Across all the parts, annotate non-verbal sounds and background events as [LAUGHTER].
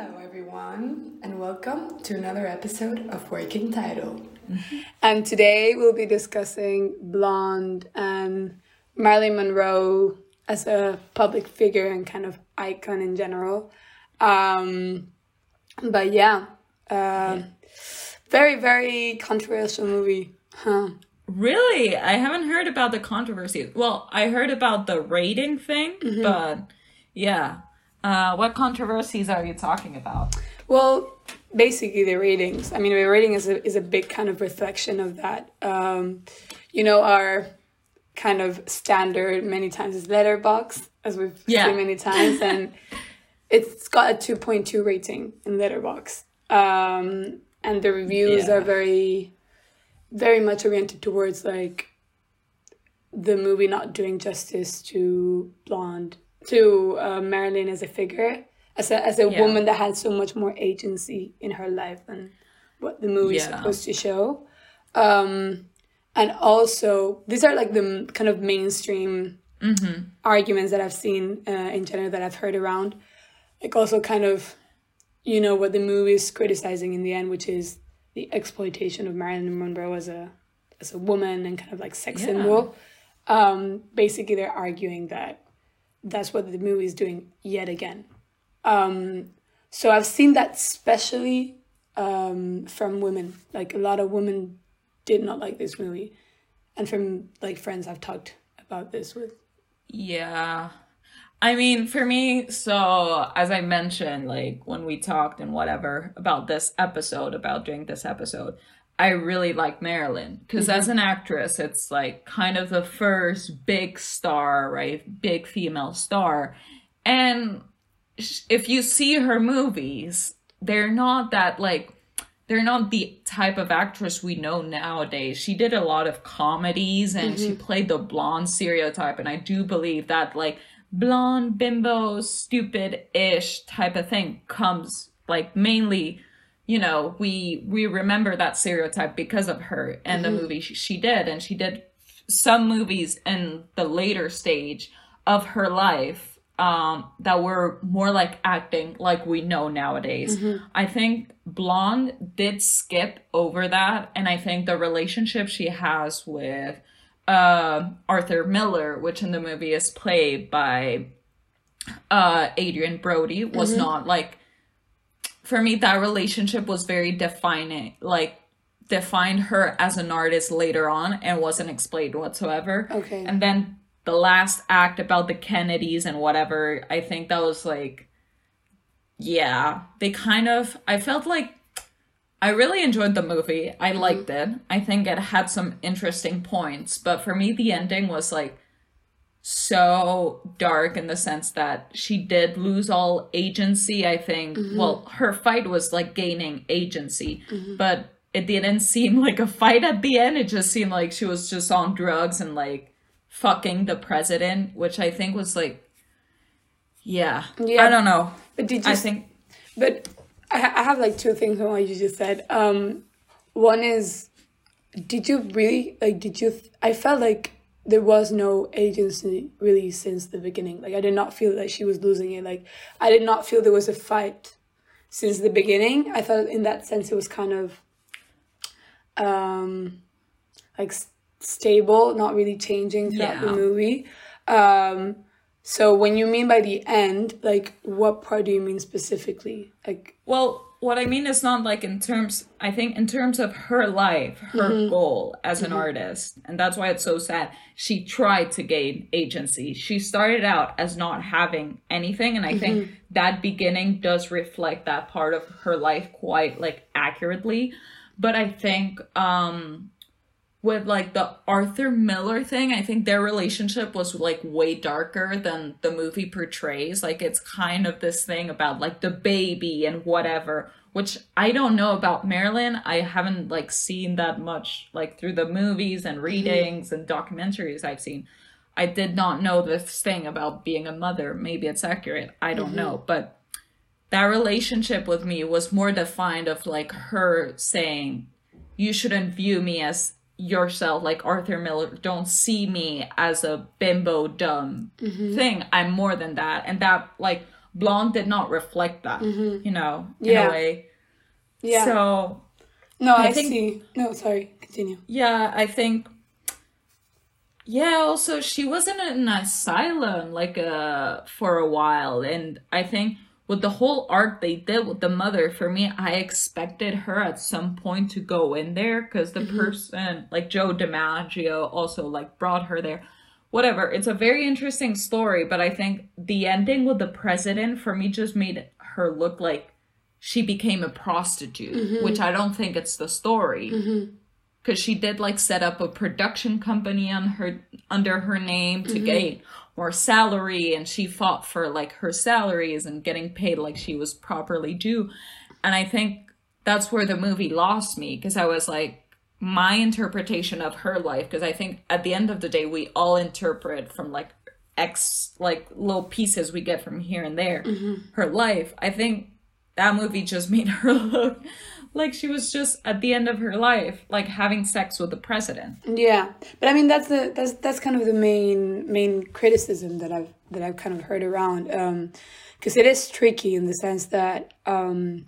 Hello, everyone, and welcome to another episode of Working Title. [LAUGHS] and today we'll be discussing Blonde and Marilyn Monroe as a public figure and kind of icon in general. Um, but yeah, uh, very, very controversial movie. Huh. Really? I haven't heard about the controversy. Well, I heard about the rating thing, but yeah. Uh, what controversies are you talking about? Well, basically the ratings. I mean, the rating is a, is a big kind of reflection of that. Um, you know, our kind of standard many times is Letterboxd, as we've Yeah. seen many times, [LAUGHS] and it's got a 2.2 rating in Letterboxd. Um, and the reviews Yeah. are very, very much oriented towards like the movie not doing justice to Blonde, to uh, Marilyn as a figure, as a, as a Yeah. woman that had so much more agency in her life than what the movie's Yeah. supposed to show. Um, and also, these are like the kind of mainstream arguments that I've seen uh, in general that I've heard around. Like, also, kind of, you know, what the movie is criticizing in the end, which is the exploitation of Marilyn Monroe as a as a woman and kind of like sex Yeah. symbol. Um, basically, they're arguing that that's what the movie is doing yet again. Um, so I've seen that especially um, from women. Like a lot of women did not like this movie, and from like friends I've talked about this with. Yeah. I mean, for me, so as I mentioned, like when we talked and whatever about this episode, about doing this episode, I really like Marilyn because as an actress, it's like kind of the first big star, right? Big female star. And if you see her movies, they're not that like they're not the type of actress we know nowadays. She did a lot of comedies and she mm-hmm. played the blonde stereotype. And I do believe that, like, blonde, bimbo, stupid ish type of thing comes, like, mainly, you know, we, we remember that stereotype because of her and the movie she, she did. And she did some movies in the later stage of her life um, that were more like acting like we know nowadays. I think Blonde did skip over that, and I think the relationship she has with uh, Arthur Miller, which in the movie is played by uh, Adrien Brody, was not like for me. That relationship was very defining, like defined her as an artist later on, and wasn't explained whatsoever. Okay. And then the last act about the Kennedys and whatever, I think that was like, yeah, they kind of, I felt like I really enjoyed the movie. I mm-hmm. liked it. I think it had some interesting points, but for me, the ending was like so dark in the sense that she did lose all agency. I think, well, her fight was like gaining agency, but it didn't [LAUGHS] seem like a fight at the end. It just seemed like she was just on drugs and like fucking the president, which I think was like, yeah, Yeah. I don't know. But did you? I think But I, I have like two things on what you just said. Um, one is, did you really like? Did you? Th- I felt like there was no agency really since the beginning. Like I did not feel that she was losing it. Like I did not feel there was a fight since the beginning. I thought in that sense it was kind of, um, like stable, not really changing throughout the movie. Um, so when you mean by the end, like what part do you mean specifically? Like Well, what I mean is not like in terms, I think in terms of her life, her mm-hmm. goal as an mm-hmm. artist. And that's why it's so sad. She tried to gain agency. She started out as not having anything. And I think mm-hmm. that beginning does reflect that part of her life quite like accurately. But I think, um, with like the Arthur Miller thing, I think their relationship was like way darker than the movie portrays. Like it's kind of this thing about like the baby and whatever, which I don't know about Marilyn. I haven't like seen that much like through the movies and mm-hmm. readings and documentaries I've seen. I did not know this thing about being a mother. Maybe it's accurate. I don't mm-hmm. know, but that relationship with me was more defined of like her saying you shouldn't view me as yourself like arthur miller don't see me as a bimbo dumb thing i'm more than that and that like Blonde did not reflect that, you know, in Mm-hmm. Yeah. a way. Yeah. So no, I, I think- see. No, sorry. Continue. yeah, I think. Yeah, also she was in an asylum like uh for a while, and I think with the whole arc they did with the mother, for me, I expected her at some point to go in there because the mm-hmm. person like Joe DiMaggio also like brought her there. Whatever, it's a very interesting story, but I think the ending with the president for me just made her look like she became a prostitute, mm-hmm. which I don't think it's the story. Mm-hmm. Because she did like set up a production company on her under her name to gain more salary and she fought for like her salaries and getting paid like she was properly due. And i think that's where the movie lost me because i was like my interpretation of her life because i think at the end of the day we all interpret from like x like little pieces we get from here and there. Mm-hmm. Her life. I think that movie just [LAUGHS] made her look like she was just at the end of her life like having sex with the president. Yeah, but I mean that's the that's that's kind of the main main criticism that I've that I've kind of heard around, because it is tricky in the sense that um,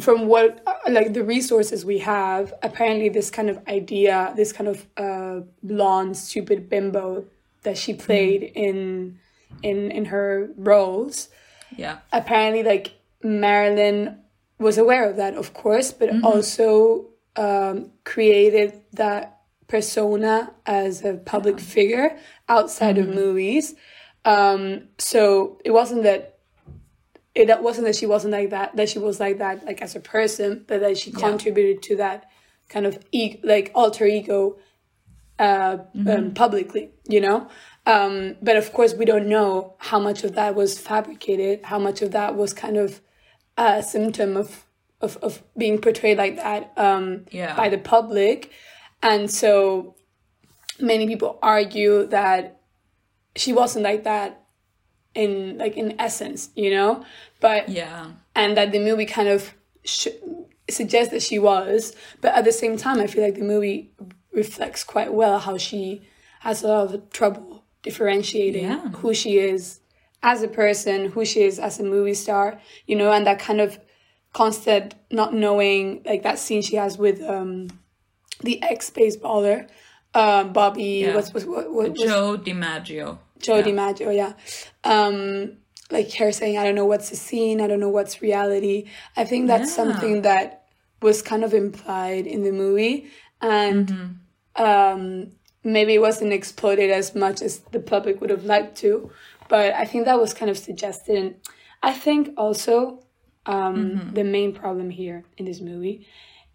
from what uh, like the resources we have, apparently this kind of idea, this kind of uh, blonde stupid bimbo that she played in in in her roles yeah. apparently like Marilyn was aware of that, of course, but also um, created that persona as a public figure outside of movies. Um, so it wasn't that it wasn't that she wasn't like that that she was like that like as a person, but that she contributed to that kind of e- like alter ego uh, um, publicly, you know. Um, but of course, we don't know how much of that was fabricated, how much of that was kind of a symptom of of, of being portrayed like that um, Yeah. by the public, and so many people argue that she wasn't like that in like in essence, you know. But yeah and that the movie kind of sh- suggests that she was, but at the same time, I feel like the movie reflects quite well how she has a lot of trouble differentiating Yeah. who she is as a person, who she is as a movie star, you know, and that kind of constant not knowing, like that scene she has with um, the ex baseballer, uh, Bobby, Yeah. what's, what's, what, what, joe dimaggio Joe DiMaggio, yeah. Um, like her saying, I don't know what's a scene, I don't know what's reality. I think that's Yeah. something that was kind of implied in the movie. And um, maybe it wasn't exploited as much as the public would have liked to. But I think that was kind of suggested. And I think also um, the main problem here in this movie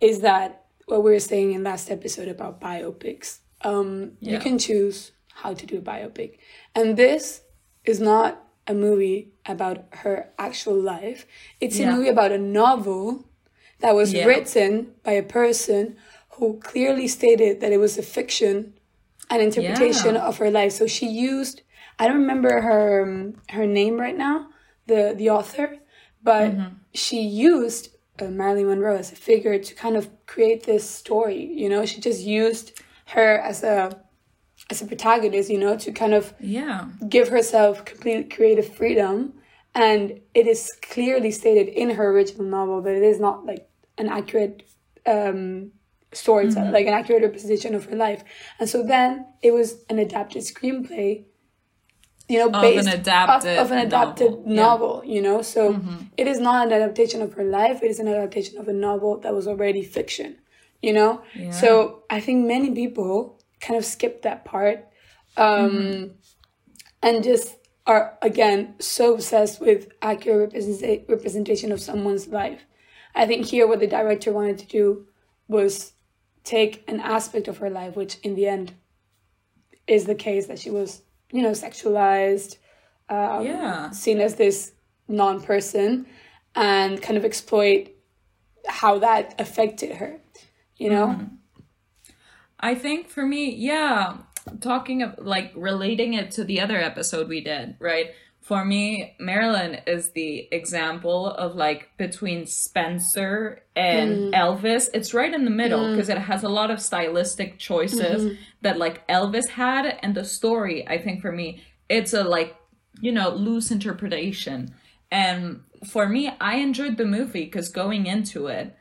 is that what we were saying in last episode about biopics. Um, You can choose how to do a biopic. And this is not a movie about her actual life. It's Yeah. a movie about a novel that was Yeah. written by a person who clearly stated that it was a fiction, an interpretation Yeah. of her life. So she used I don't remember her um, her name right now, the the author, but Mm-hmm. she used uh, Marilyn Monroe as a figure to kind of create this story. You know, she just used her as a as a protagonist. You know, to kind of yeah give herself complete creative freedom. And it is clearly stated in her original novel that it is not like an accurate um, story, like an accurate representation of her life. And so then it was an adapted screenplay, you know, an based adapted of, of an adapted novel, yeah. you know. So it is not an adaptation of her life; it is an adaptation of a novel that was already fiction, you know. Yeah. So I think many people kind of skip that part um, and just are again so obsessed with accurate representa- representation of someone's life. I think here what the director wanted to do was take an aspect of her life, which in the end is the case that she was, you know, sexualized, um, Yeah. seen as this non-person, and kind of exploit how that affected her. You know, I think for me, yeah, talking of like relating it to the other episode we did, right? For me, Marilyn is the example of like between Spencer and mm. Elvis. It's right in the middle mm. because it has a lot of stylistic choices mm-hmm. that like Elvis had, and the story. I think for me, it's a like you know, loose interpretation. And for me, I enjoyed the movie because going into it,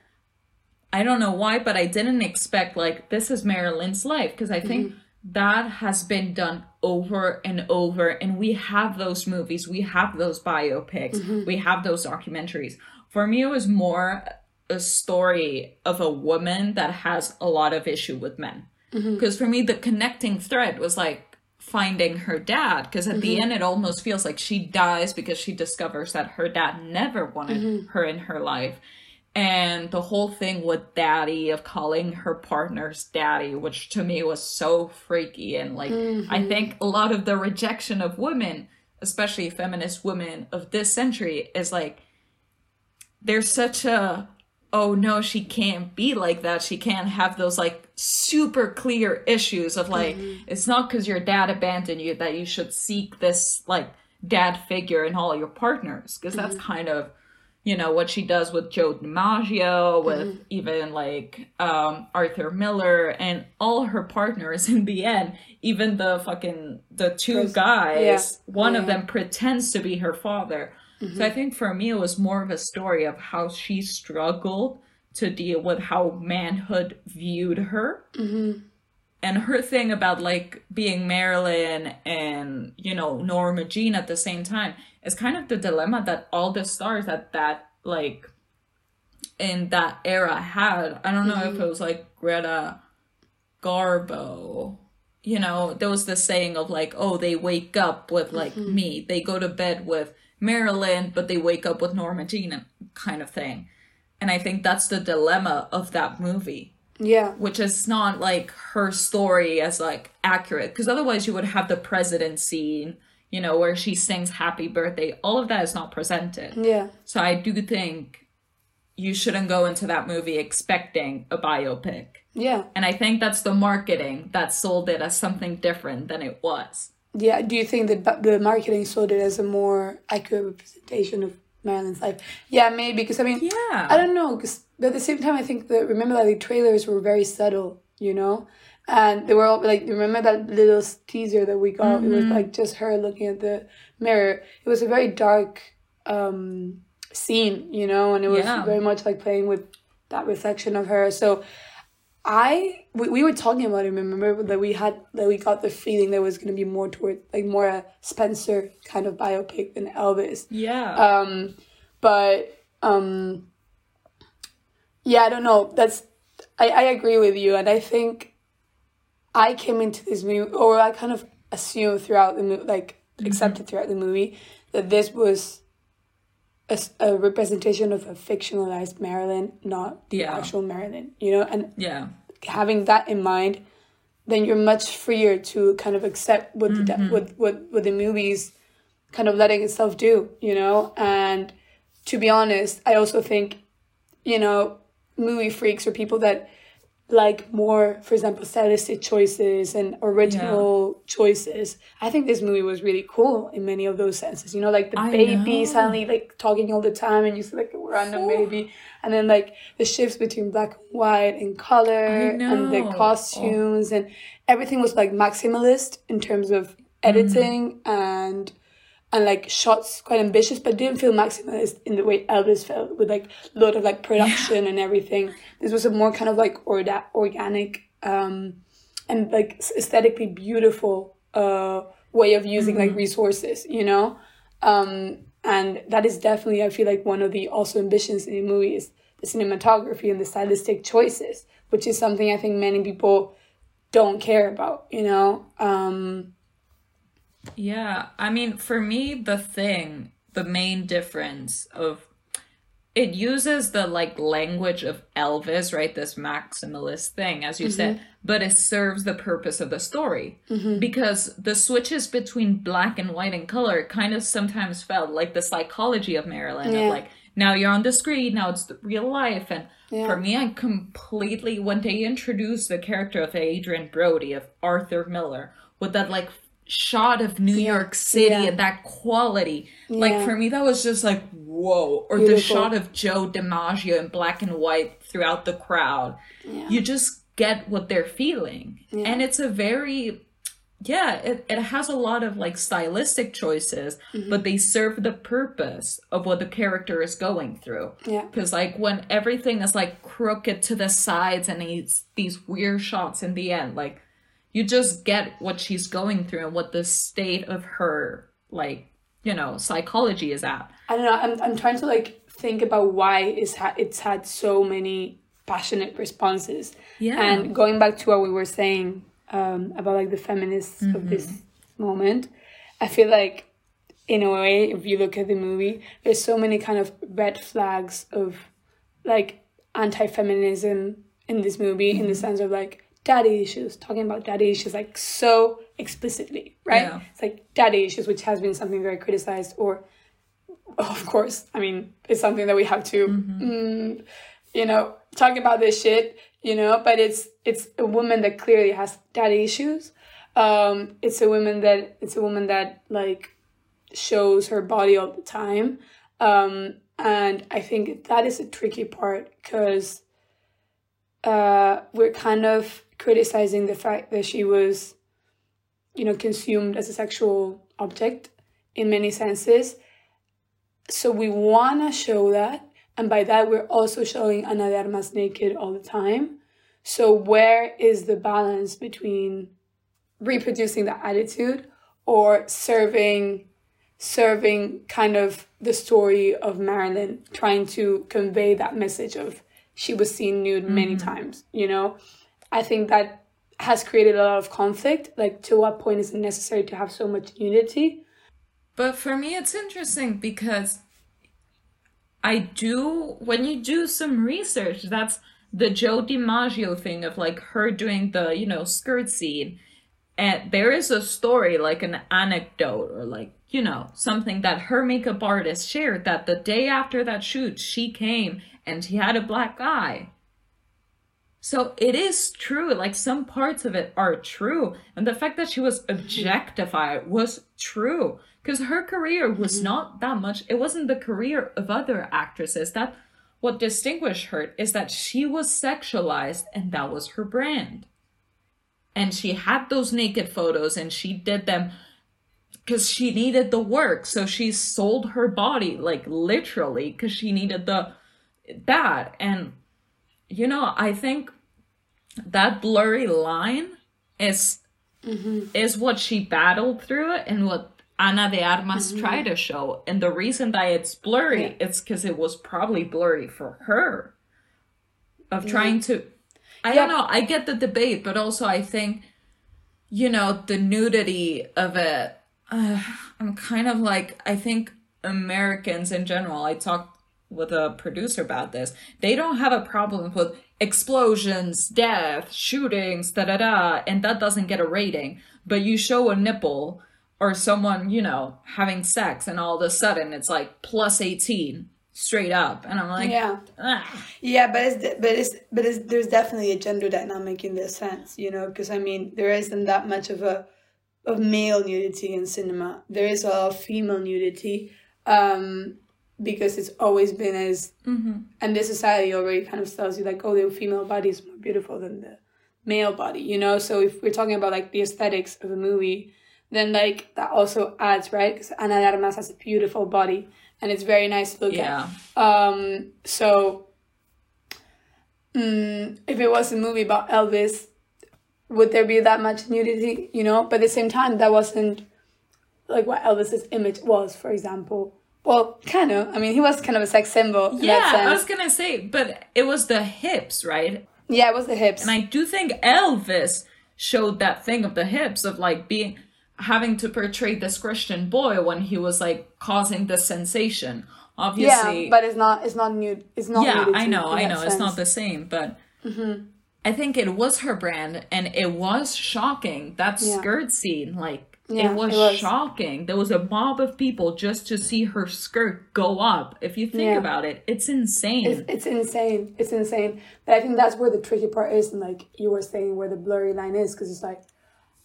I don't know why, but I didn't expect like this is Marilyn's life because I think mm-hmm. That has been done over and over, and we have those movies, we have those biopics, mm-hmm. we have those documentaries. For me, it was more a story of a woman that has a lot of issue with men. Because mm-hmm. for me, the connecting thread was like finding her dad. Because at mm-hmm. the end, it almost feels like she dies because she discovers that her dad never wanted mm-hmm. her in her life. And the whole thing with daddy, of calling her partner's daddy, which to me was so freaky. And like, I mm-hmm. think a lot of the rejection of women, especially feminist women of this century, is like, there's such a oh no, she can't be like that. She can't have those like super clear issues of like, mm-hmm. it's not because your dad abandoned you that you should seek this like dad figure in all your partners. Because mm-hmm. that's kind of, you know, what she does with Joe DiMaggio, with mm-hmm. even like um, Arthur Miller and all her partners in the end. Even the fucking, the two guys, yeah. one yeah. of them pretends to be her father Mm-hmm. So I think for me, it was more of a story of how she struggled to deal with how manhood viewed her. Mm-hmm. And her thing about like being Marilyn and, you know, Norma Jean at the same time is kind of the dilemma that all the stars at that, like, in that era had. I don't know mm-hmm. if it was like Greta Garbo. You know, there was the saying of like, oh, they wake up with like mm-hmm. me, they go to bed with Marilyn, but they wake up with Norma Jean kind of thing. And I think that's the dilemma of that movie. Yeah. Which is not like her story as like accurate. Because otherwise you would have the president scene, you know, where she sings happy birthday. All of that is not presented. Yeah. So I do think you shouldn't go into that movie expecting a biopic. Yeah. And I think that's the marketing that sold it as something different than it was. Yeah, do you think that the marketing sold it as a more accurate representation of Marilyn's life? Yeah, maybe because I mean, yeah, I don't know. Because at the same time, I think that remember that the trailers were very subtle, you know, and they were all like remember that little teaser that we got. Mm-hmm. It was mm-hmm. like just her looking at the mirror. It was a very dark um scene, you know, and it was yeah. very much like playing with that reflection of her. So I we, we were talking about it. Remember that we had that we got the feeling there was going to be more toward like more a Spencer kind of biopic than Elvis. Yeah. Um, but um, yeah, I don't know. That's I I agree with you, and I think I came into this movie, or I kind of assumed throughout the movie, like mm-hmm. accepted throughout the movie that this was a, a representation of a fictionalized Marilyn, not the yeah. actual Marilyn, you know? And yeah, having that in mind, then you're much freer to kind of accept what mm-hmm. the, what, what, what the movie's kind of letting itself do, you know? And to be honest, I also think, you know, movie freaks or people that like more, for example, stylistic choices and original yeah. choices. I think this movie was really cool in many of those senses. You know, like the I baby know. suddenly like talking all the time and you see like a random baby. And then like the shifts between black and white and color and the costumes oh. and everything was like maximalist in terms of editing mm. and and like shots quite ambitious, but didn't feel maximalist in the way Elvis felt with like a lot of like production yeah. and everything. This was a more kind of like orda- organic um, and like aesthetically beautiful uh, way of using mm-hmm. like resources, you know. Um, and that is definitely I feel like one of the also ambitions in the movie is the cinematography and the stylistic choices, which is something I think many people don't care about, you know. Um, yeah, I mean, for me, the thing, the main difference of it uses the like language of Elvis, right? This maximalist thing, as you mm-hmm. said, but it serves the purpose of the story mm-hmm. because the switches between black and white and color kind of sometimes felt like the psychology of Marilyn, yeah. of like now you're on the screen, now it's real life, and yeah. for me, I completely when they introduced the character of Adrien Brody of Arthur Miller with that like shot of New yeah. York City yeah. and that quality. Yeah. Like for me, that was just like whoa. Or Beautiful. the shot of Joe DiMaggio in black and white throughout the crowd. You just get what they're feeling, and it's a very yeah, it, it has a lot of like stylistic choices, Mm-hmm. but they serve the purpose of what the character is going through. Yeah. Because like when everything is like crooked to the sides and it's these weird shots in the end, like you just get what she's going through and what the state of her like you know psychology is at. I don't know. I'm, I'm trying to like think about why it's ha- it's had so many passionate responses. Yeah. And going back to what we were saying um, about like the feminists of this moment, I feel like in a way, if you look at the movie, there's so many kind of red flags of like anti-feminism in this movie in the sense of like daddy issues talking about daddy issues like so explicitly right? Yeah. it's like daddy issues which has been something very criticized or of course i mean it's something that we have to mm, you know talk about this shit you know? But it's it's a woman that clearly has daddy issues. Um it's a woman that it's a woman that like shows her body all the time. Um and i think that is a tricky part because uh we're kind of criticizing the fact that she was you know consumed as a sexual object in many senses. So we want to show that and by that we're also showing Ana de Armas naked all the time. So where is the balance between reproducing that attitude or serving serving kind of the story of Marilyn trying to convey that message of she was seen nude many mm-hmm. times you know i think that has created a lot of conflict like to what point is it necessary to have so much unity But for me, it's interesting because I do, when you do some research, that's the Joe DiMaggio thing of like her doing the, you know, skirt scene. And there is a story, like an anecdote or like, you know, something that her makeup artist shared that the day after that shoot, she came and she had a black eye. So it is true, like some parts of it are true. And the fact that she was objectified was true. Because her career was mm-hmm. not that much, it wasn't the career of other actresses. That what distinguished her is that she was sexualized and that was her brand. And she had those naked photos and she did them because she needed the work. So she sold her body, like literally, because she needed the that. And you know, I think that blurry line is is what she battled through and what Ana de Armas tried to show. And the reason that it's blurry it's because it was probably blurry for her. Of trying to I don't know, I get the debate, but also I think, you know, the nudity of it, uh, I'm kind of like, I think Americans in general, I talked with a producer about this, they don't have a problem with explosions, death, shootings, da da da, and that doesn't get a rating. But you show a nipple or someone, you know, having sex, and all of a sudden it's like plus 18 straight up. And I'm like, yeah ah. Yeah, but it's but it's but it's, there's definitely a gender dynamic in this sense, you know, because I mean there isn't that much of a of male nudity in cinema. There is a lot of female nudity, um, because it's always been as and this society already kind of tells you like, oh, the female body is more beautiful than the male body, you know. So if we're talking about like the aesthetics of a movie, then like that also adds right because Ana de Armas has a beautiful body and it's very nice to look Yeah. at. Um, so mm, if it was a movie about Elvis, would there be that much nudity? You know, but at the same time, that wasn't like what Elvis's image was, for example. Well, kind of. I mean, he was kind of a sex symbol in Yeah, I was gonna say, but it was the hips, right? Yeah, it was the hips. And I do think Elvis showed that thing of the hips of like being having to portray this Christian boy when he was like causing the sensation. Obviously, yeah, but it's not. It's not nude. It's not. yeah, I know, I know, it's not the same, but mm-hmm. I think it was her brand, and it was shocking that Yeah. skirt scene. Like Yeah, it, was it was. shocking. There was a mob of people just to see her skirt go up. If you think Yeah. about it, it's insane. It's, it's insane. It's insane. But I think that's where the tricky part is, and like you were saying, where the blurry line is, because it's like,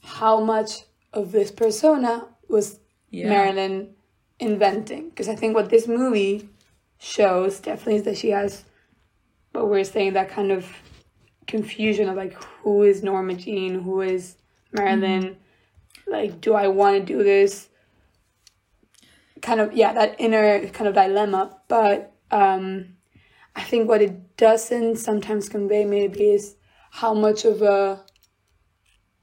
how much of this persona was Yeah. Marilyn inventing? Because I think what this movie shows definitely is that she has, what we're saying, that kind of confusion of like who is Norma Jean, who is Marilyn, mm-hmm. Like do I want to do this? Kind of yeah that inner kind of dilemma but um I think what it doesn't sometimes convey maybe is how much of a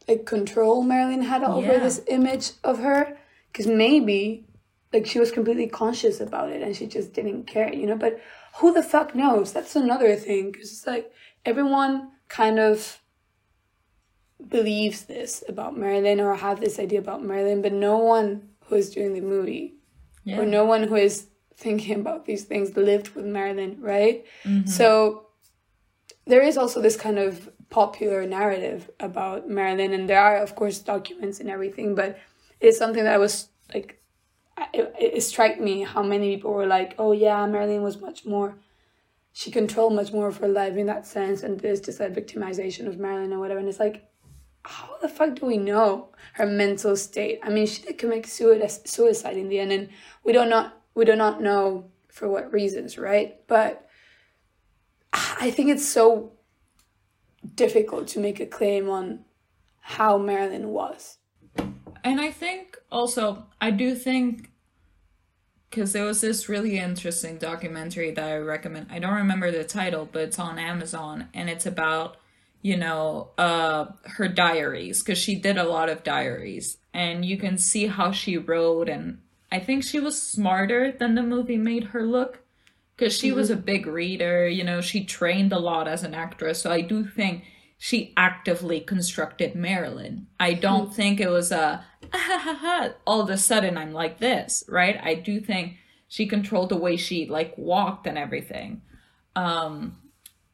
like control Marilyn had over Yeah. this image of her because maybe like she was completely conscious about it and she just didn't care you know? But who the fuck knows? That's another thing because it's like everyone kind of believes this about Marilyn or have this idea about Marilyn but no one who is doing the movie Yeah. or no one who is thinking about these things lived with Marilyn, right? Mm-hmm. So there is also this kind of popular narrative about Marilyn, and there are, of course, documents and everything, but it's something that I was like, it, it struck me how many people were like, oh, yeah, Marilyn was much more. She controlled much more of her life in that sense, and there's just a victimization of Marilyn or whatever. And it's like, how the fuck do we know her mental state? I mean, she did commit suicide, in the end, and we don't not we do not know for what reasons, right? But I think it's so difficult to make a claim on how Marilyn was. And I think also, I do think, because there was this really interesting documentary that I recommend. I don't remember the title, but it's on Amazon and it's about, you know, uh, her diaries, because she did a lot of diaries. And you can see how she wrote, and I think she was smarter than the movie made her look. Because she was a big reader, you know, she trained a lot as an actress. So I do think she actively constructed Marilyn. I don't think it was a "Ah, ha, ha, ha, all of a sudden I'm like this, right? I do think she controlled the way she like walked and everything. Um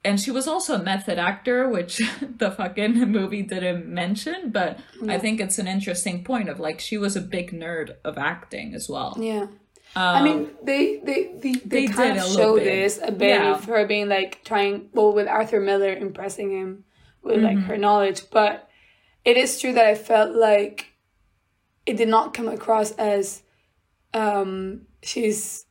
and she was also a method actor, which [LAUGHS] the fucking movie didn't mention, but I think it's an interesting point of like she was a big nerd of acting as well. Yeah. I mean, they they they, they, they kind did of a show bit. this a bit Yeah. of her being like trying, well, with Arthur Miller impressing him with like Mm-hmm. her knowledge. But it is true that I felt like it did not come across as um, she's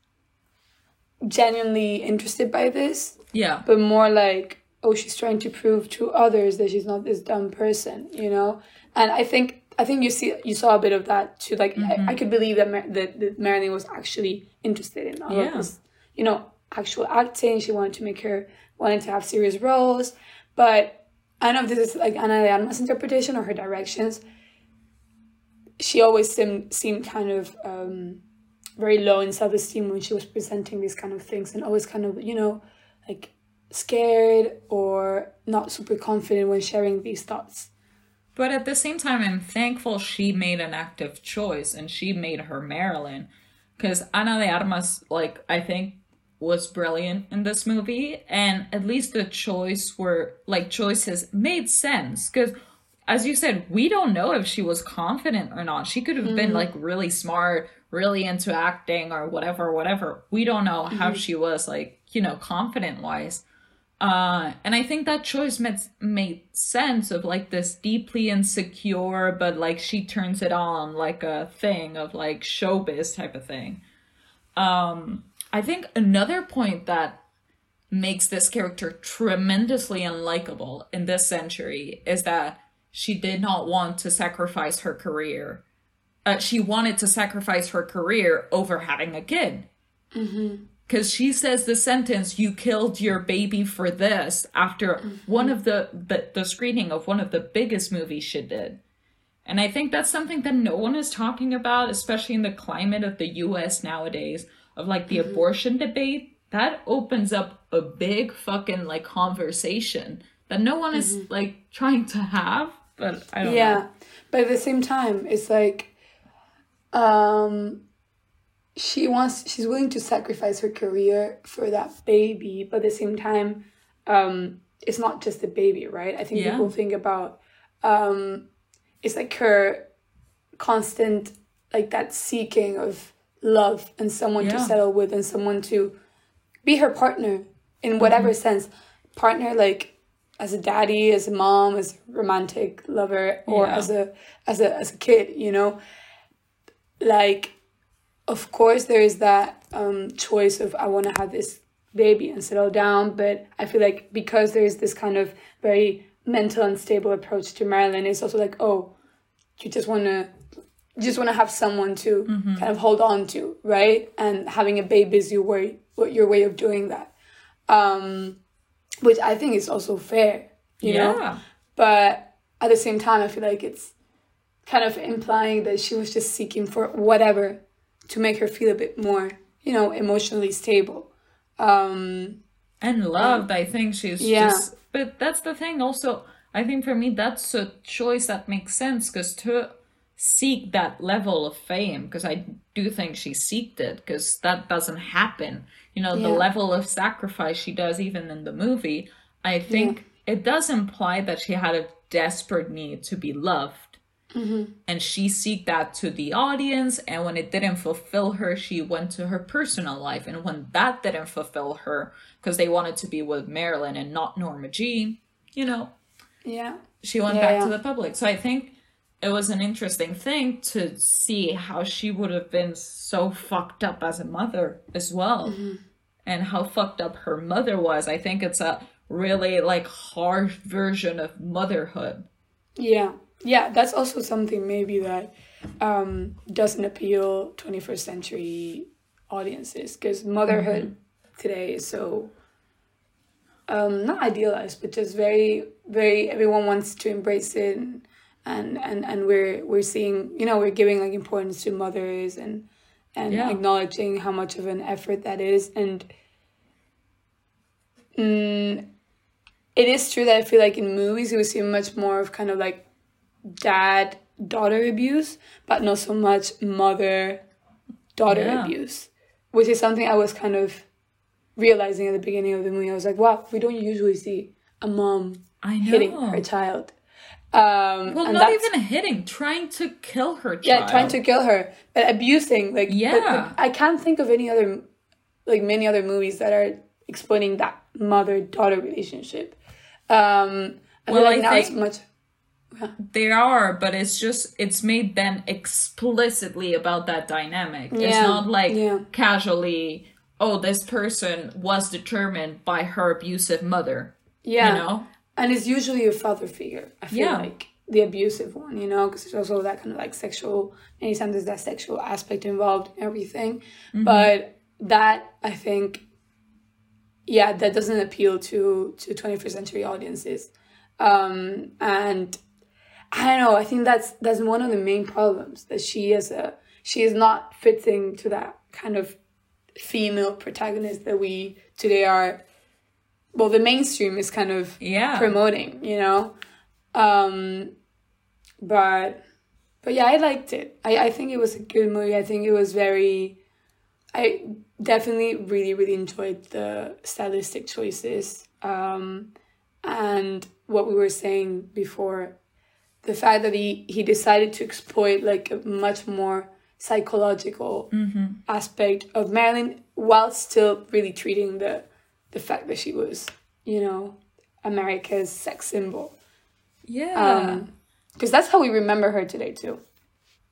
genuinely interested by this, Yeah. but more like, oh, she's trying to prove to others that she's not this dumb person, you know? And I think I think you see you saw a bit of that too. Like I, I could believe that, Mar- that that Marilyn was actually interested in all Yeah. of this, you know, actual acting. She wanted to make her wanted to have serious roles, but I don't know if this is like Ana de Armas' interpretation or her directions. She always seemed seemed kind of um, very low in self esteem when she was presenting these kind of things, and always kind of you know like scared or not super confident when sharing these thoughts. But at the same time, I'm thankful she made an active choice and she made her Marilyn. Because Ana de Armas, like, I think was brilliant in this movie. And at least the choice were, like, choices made sense. Because, as you said, we don't know if she was confident or not. She could have been, mm-hmm. like, really smart, really into acting or whatever, whatever. We don't know how mm-hmm. she was, like, you know, confident wise. Uh, and I think that choice made made sense of like this deeply insecure, but like she turns it on like a thing of like showbiz type of thing. Um, I think another point that makes this character tremendously unlikable in this century is that she did not want to sacrifice her career. Uh, she wanted to sacrifice her career over having a kid because she says the sentence you killed your baby for this after one of the, the the screening of one of the biggest movies she did. And i think that's something that no one is talking about especially in the climate of the us nowadays of like the abortion debate. That opens up a big fucking like conversation that no one is like trying to have but i don't yeah know. but at the same time it's like um she wants she's willing to sacrifice her career for that baby but at the same time um it's not just a baby right? I think Yeah. people think about um it's like her constant like that seeking of love and someone to settle with and someone to be her partner in whatever sense. Partner like as a daddy as a mom as a romantic lover or Yeah. as a as a as a kid you know? Like of course there is that um choice of i want to have this baby and settle down but i feel like because there is this kind of very mental unstable approach to marilyn it's also like oh you just want to just want to have someone to Mm-hmm. kind of hold on to, right? And having a baby is your way, your way of doing that, um, which I think is also fair, you know. But at the same time, I feel like it's kind of implying that she was just seeking for whatever to make her feel a bit more, you know, emotionally stable. Um, and loved i think she's Yeah. just but that's the thing also. I think for me that's a choice that makes sense because to seek that level of fame because i do think she seeked it because that doesn't happen. You know the level of sacrifice she does even in the movie i think it does imply that she had a desperate need to be loved and she seeked that to the audience and when it didn't fulfill her she went to her personal life. And when that didn't fulfill her because they wanted to be with marilyn and not norma jean you know yeah, she went Yeah, back to the public. So i think it was an interesting thing to see how she would have been so fucked up as a mother as well Mm-hmm. and how fucked up her mother was. I think it's a really like harsh version of motherhood. Yeah, yeah. That's also something maybe that um, doesn't appeal 21st century audiences because motherhood today is so um, not idealized, but just very, very. Everyone wants to embrace it, and and and, and we're we're seeing, you know, we're giving like importance to mothers and and Yeah. acknowledging how much of an effort that is, and mm, it is true that I feel like in movies we see much more of kind of like dad daughter abuse, but not so much mother daughter Yeah. abuse, which is something I was kind of realizing at the beginning of the movie. I was like, wow, we don't usually see a mom hitting her child. Um, Well, not even hitting, trying to kill her child. yeah, trying to kill her, but abusing. Like, but- but Yeah. I can't think of any other, like many other movies that are explaining that mother daughter relationship. Um, I Well, like I now it's think- much. They are, but it's just it's made then explicitly about that dynamic. It's not like yeah. casually, oh, this person was determined by her abusive mother. Yeah, You know? and it's usually a father figure. I feel Yeah. like the abusive one, you know, because there's also that kind of like sexual. Anytime there's that sexual aspect involved, in everything. Mm-hmm. But that I think, yeah, that doesn't appeal to to 21st century audiences, um, and I don't know. I think that's that's one of the main problems that she is a she is not fitting to that kind of female protagonist that we today are. Well, the mainstream is kind of Yeah. promoting, you know. Um, but but yeah, I liked it. I, I think it was a good movie. I think it was very. I definitely really really enjoyed the stylistic choices. Um, and what we were saying before, the fact that he he decided to exploit like a much more psychological mm-hmm. aspect of Marilyn while still really treating the the fact that she was, you know, America's sex symbol. Yeah. Um, because that's how we remember her today too.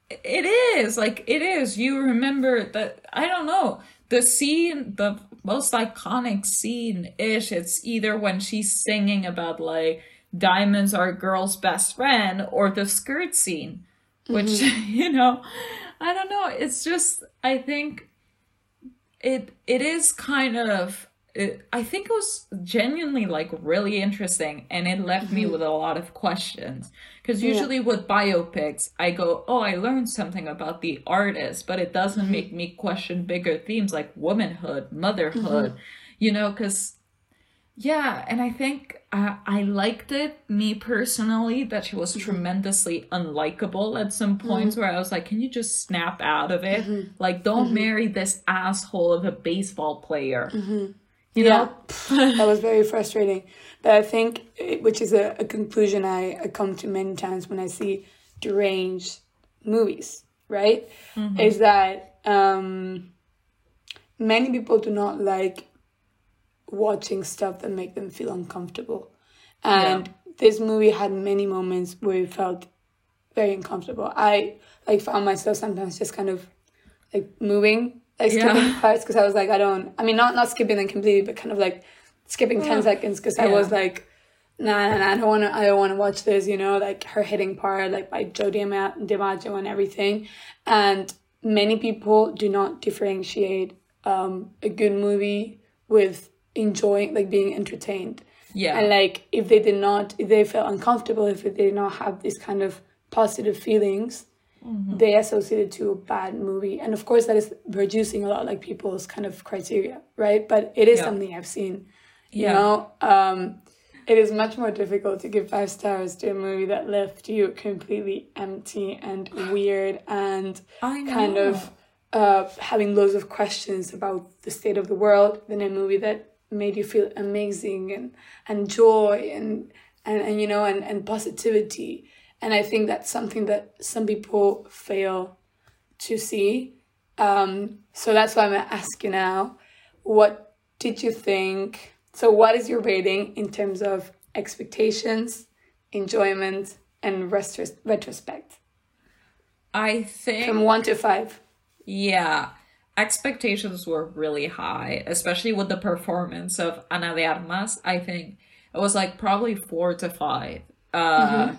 It is like it is. You remember that? I don't know the scene, the most iconic scene ish. It's either when she's singing about like diamonds are a girl's best friend, or the skirt scene, which mm-hmm. [LAUGHS] you know, I don't know. It's just I think it it is kind of. It, I think it was genuinely like really interesting, and it left me mm-hmm. with a lot of questions. Because usually with biopics, I go, "Oh, I learned something about the artist," but it doesn't mm-hmm. make me question bigger themes like womanhood, motherhood, you know. Because yeah, and I think I, I liked it, me personally, that she was mm-hmm. tremendously unlikable at some points mm-hmm. where I was like, can you just snap out of it? Mm-hmm. Like, don't marry this asshole of a baseball player. You know? that was very frustrating. But I think, which is a, a conclusion I, I come to many times when I see deranged movies, right? Is that um, many people do not like watching stuff that make them feel uncomfortable. And this movie had many moments where it felt very uncomfortable. I like found myself sometimes just kind of like moving, like skipping Yeah. parts because I was like, I don't. I mean, not not skipping them completely, but kind of like skipping ten seconds because I was like, nah, nah, nah I don't want to, I don't want to watch this, you know, like her hitting part, like by Joe Dima- DiMaggio and everything. And many people do not differentiate um, a good movie with enjoying, like being entertained. Yeah. And like, if they did not, if they felt uncomfortable, if they did not have these kind of positive feelings, Mm-hmm. they associated to a bad movie. And of course, that is reducing a lot like people's kind of criteria, right? But it is Yeah. something I've seen. You Yeah. know, um, it is much more difficult to give five stars to a movie that left you completely empty and weird and kind of uh, having loads of questions about the state of the world than a movie that made you feel amazing and, and joy and, and, and you know and, and positivity. And i think that's something that some people fail to see. Um, so that's why i'm going to ask you now what did you think? So what is your rating in terms of expectations enjoyment and retros- retrospect? I think from one to five. Yeah. Expectations were really high, especially with the performance of Ana de Armas. I think it was like probably four to five. Uh,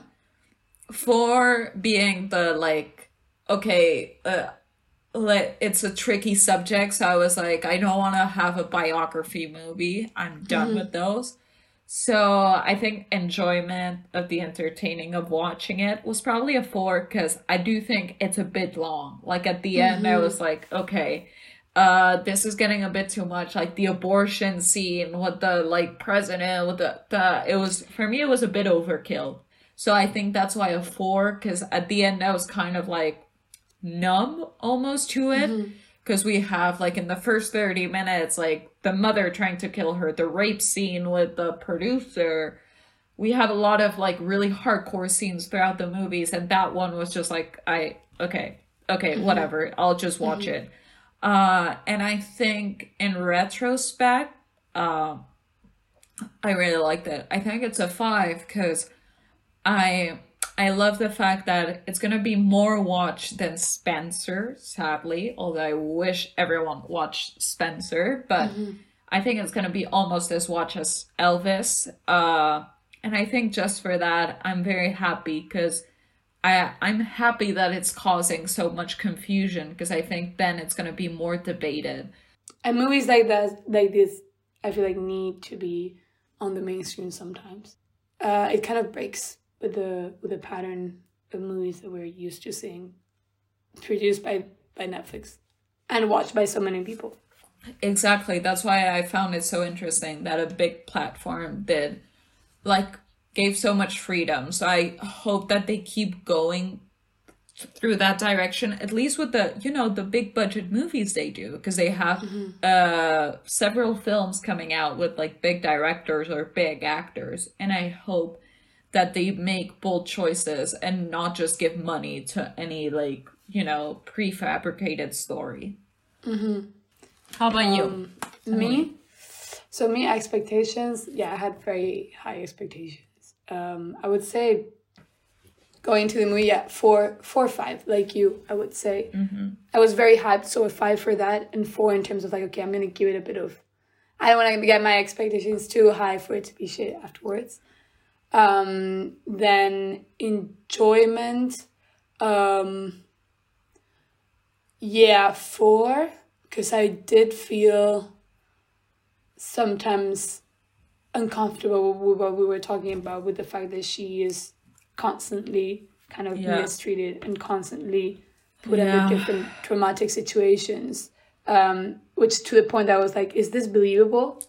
Four being the like, okay, uh, let, it's a tricky subject. So I was like, I don't want to have a biography movie. I'm done with those. So I think enjoyment of the entertaining of watching it was probably a four because I do think it's a bit long. Like at the end, I was like, okay, uh, this is getting a bit too much. Like the abortion scene with the like president with the, the it was for me it was a bit overkill. So I think that's why a four because at the end I was kind of like numb almost to it because we have like in the first 30 minutes like the mother trying to kill her the rape scene with the producer. We have a lot of like really hardcore scenes throughout the movies and that one was just like i okay okay whatever i'll just watch it. Uh and i think in retrospect uh, i really liked it. I think it's a five because I I love the fact that it's gonna be more watched than Spencer, sadly. Although I wish everyone watched Spencer, but I think it's gonna be almost as watched as Elvis. Uh, and I think just for that, I'm very happy because I I'm happy that it's causing so much confusion because I think then it's gonna be more debated. And movies like that, like this, I feel like need to be on the mainstream sometimes. Uh, it kind of breaks with the with the pattern of movies that we're used to seeing, produced by by Netflix, and watched by so many people. Exactly. That's why I found it so interesting that a big platform did like gave so much freedom. So I hope that they keep going through that direction at least with the you know the big budget movies they do because they have uh several films coming out with like big directors or big actors and I hope that they make bold choices and not just give money to any like you know prefabricated story. Mm-hmm. How about you? Um, me, so me expectations. Yeah, I had very high expectations. Um, I would say going to the movie, yeah, four, four, five, like you. I would say mm-hmm. I was very hyped, so a five for that, and four in terms of like, okay, I'm gonna give it a bit of. I don't want to get my expectations too high for it to be shit afterwards. Um, then enjoyment, um, yeah, four, because I did feel sometimes uncomfortable with what we were talking about with the fact that she is constantly kind of Yeah. mistreated and constantly put Yeah. under different traumatic situations. Um, which to the point that I was like, is this believable?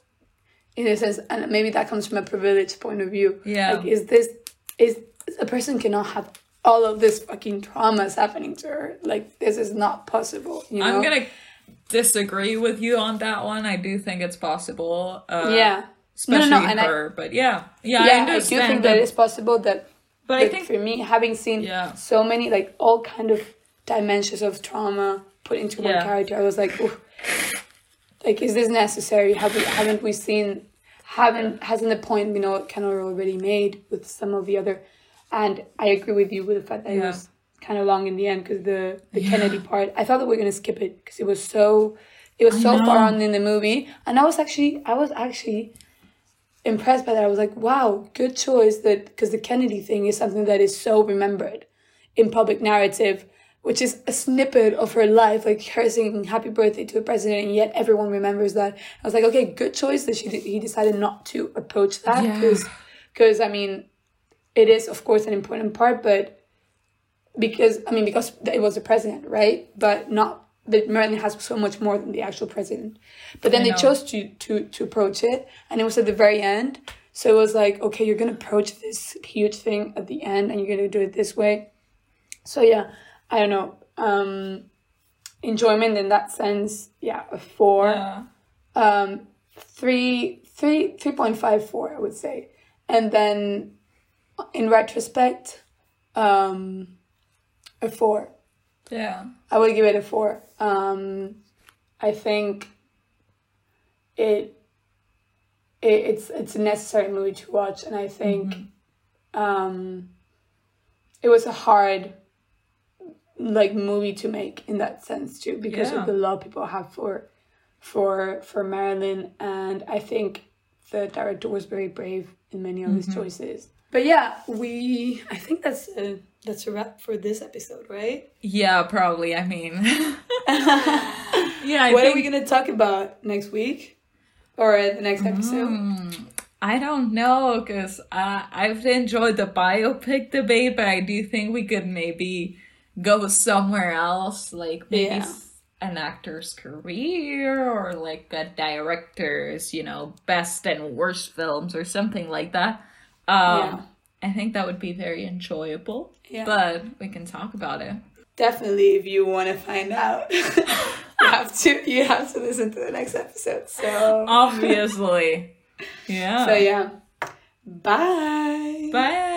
In a sense, and maybe that comes from a privileged point of view. Yeah. Like, is this is a person cannot have all of this fucking traumas happening to her? Like, this is not possible. You know? I'm gonna disagree with you on that one. I do think it's possible. Uh, Yeah. Especially no, no, I- her. but yeah, yeah, I yeah, I, do think that it's possible that but I think for me, having seen Yeah. so many, like all kind of dimensions of trauma put into one Yeah. character, I was like, Ooh, like, is this necessary? Have we, haven't we seen? Haven't hasn't the point you know kind of already made with some of the other? And I agree with you with the fact that it was kind of long in the end because the the Kennedy part. I thought that we are gonna skip it because it was so it was so far on in the movie, and I was actually I was actually impressed by that. I was like, wow, good choice. That because the Kennedy thing is something that is so remembered in public narrative, which is a snippet of her life, like her singing "Happy Birthday" to a president, and yet everyone remembers that. I was like, okay, good choice that she he decided not to approach that because Yeah. because I mean, it is of course an important part, but because I mean because it was the president, right? But not that Marilyn has so much more than the actual president. But then they chose to to to approach it, and it was at the very end. So it was like, okay, you're gonna approach this huge thing at the end, and you're gonna do it this way. So yeah, I don't know. Um, enjoyment in that sense, yeah, a four. Yeah. Um, three, three, three point five four, I would say. And then, in retrospect, um, a four. Yeah. I would give it a four. Um, I think it, it it's it's a necessary movie to watch, and I think um, it was a hard like movie to make in that sense too, because Yeah. of the love people have for for for Marilyn, and I think the director was very brave in many of his choices. But yeah, we I think that's a that's a wrap for this episode, right? Yeah, probably. I mean, [LAUGHS] [LAUGHS] yeah. I what think, are we gonna talk about next week or the next episode? Mm, I don't know because uh, I've enjoyed the biopic debate, but I do think we could maybe go somewhere else, like maybe Yeah. an actor's career or like a director's, you know, best and worst films or something like that. Um, Yeah. I think that would be very enjoyable, Yeah. but we can talk about it. Definitely, if you want to find out, [LAUGHS] you have to you have to listen to the next episode. So Obviously. [LAUGHS] Yeah. so yeah, bye. Bye.